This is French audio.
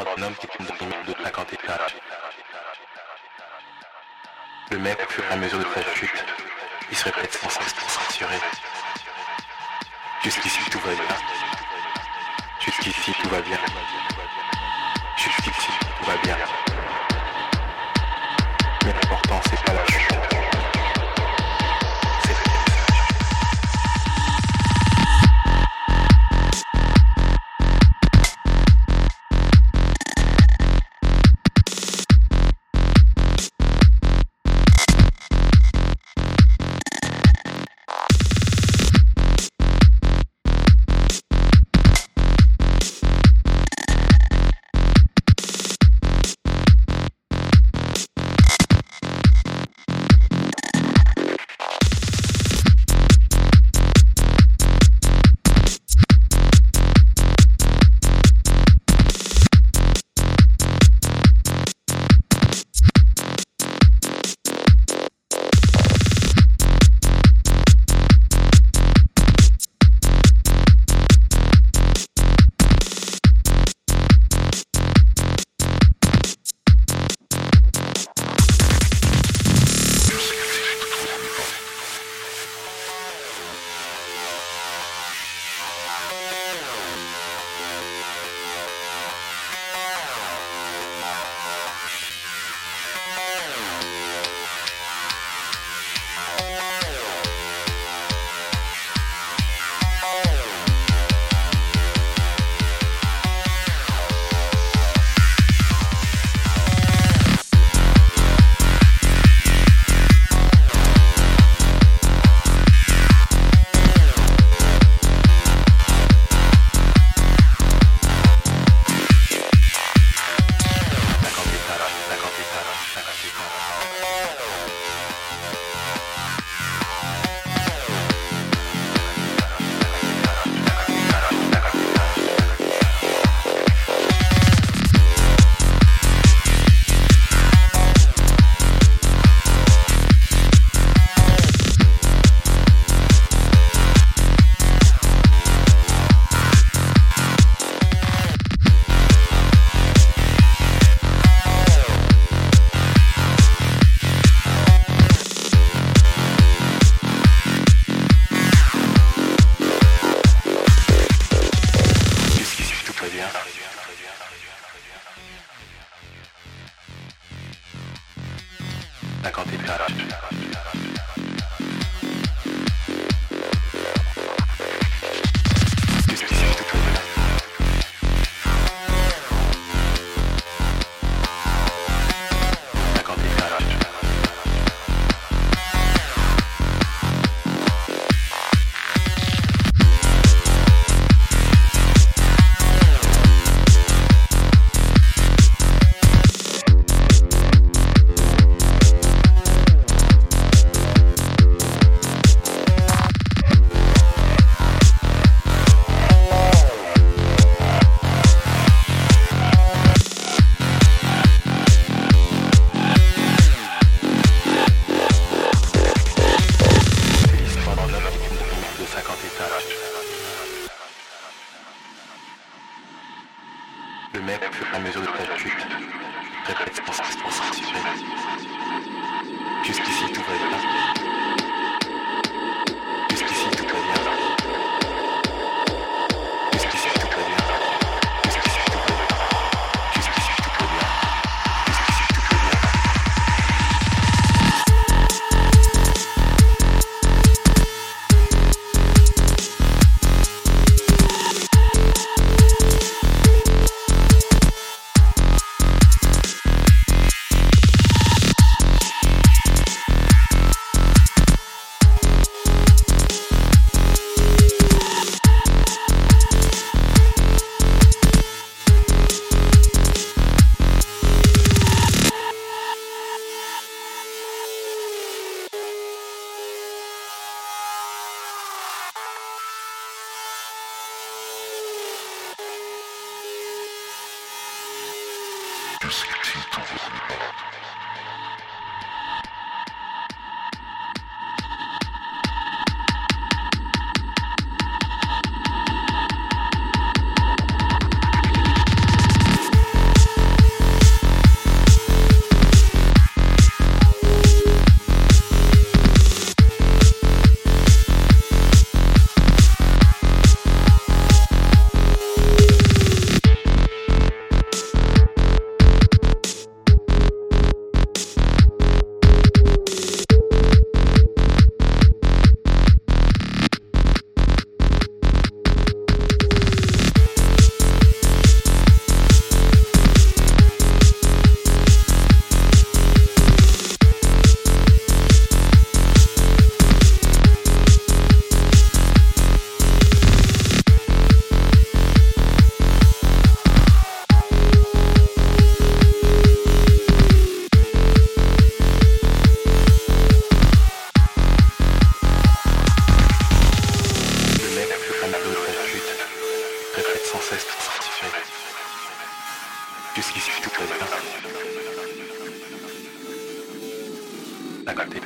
homme qui tombe dans l'immeuble de 50 étages. Le mec, au fur et à mesure de sa chute, il se répète sans cesse pour s'assurer. Jusqu'ici tout va bien? Jusqu'ici tout va bien? Jusqu'ici tout va bien? Mais l'important c'est pas la chute. À mesure de sa chute, music teeth to the La cote